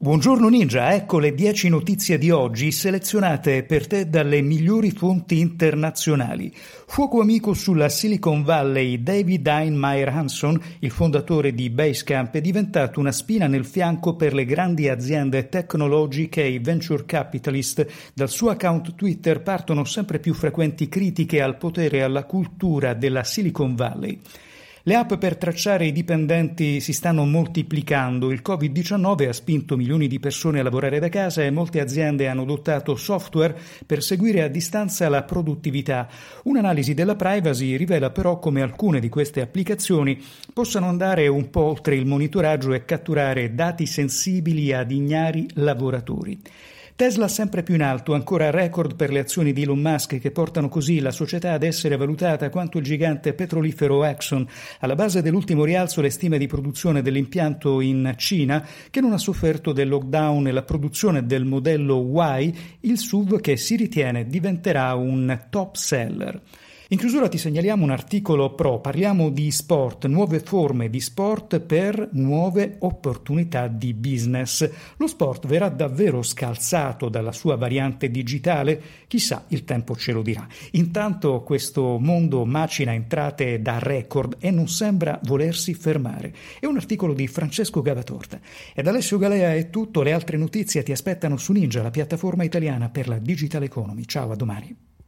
Buongiorno Ninja, ecco le 10 notizie di oggi selezionate per te dalle migliori fonti internazionali. Fuoco amico sulla Silicon Valley, David Einmeier Hanson, il fondatore di Basecamp, è diventato una spina nel fianco per le grandi aziende tecnologiche e i venture capitalist. Dal suo account Twitter partono sempre più frequenti critiche al potere e alla cultura della Silicon Valley. Le app per tracciare i dipendenti si stanno moltiplicando. Il Covid-19 ha spinto milioni di persone a lavorare da casa e molte aziende hanno adottato software per seguire a distanza la produttività. Un'analisi della privacy rivela però come alcune di queste applicazioni possano andare un po' oltre il monitoraggio e catturare dati sensibili ad ignari lavoratori. Tesla sempre più in alto, ancora record per le azioni di Elon Musk che portano così la società ad essere valutata quanto il gigante petrolifero Exxon. Alla base dell'ultimo rialzo le stime di produzione dell'impianto in Cina che non ha sofferto del lockdown e la produzione del modello Y, il SUV che si ritiene diventerà un top seller. In chiusura ti segnaliamo un articolo pro, parliamo di sport, nuove forme di sport per nuove opportunità di business. Lo sport verrà davvero scalzato dalla sua variante digitale? Chissà, il tempo ce lo dirà. Intanto questo mondo macina entrate da record e non sembra volersi fermare. È un articolo di Francesco Gavatorta. Ed Alessio Galea è tutto, le altre notizie ti aspettano su Ninja, la piattaforma italiana per la digital economy. Ciao, a domani.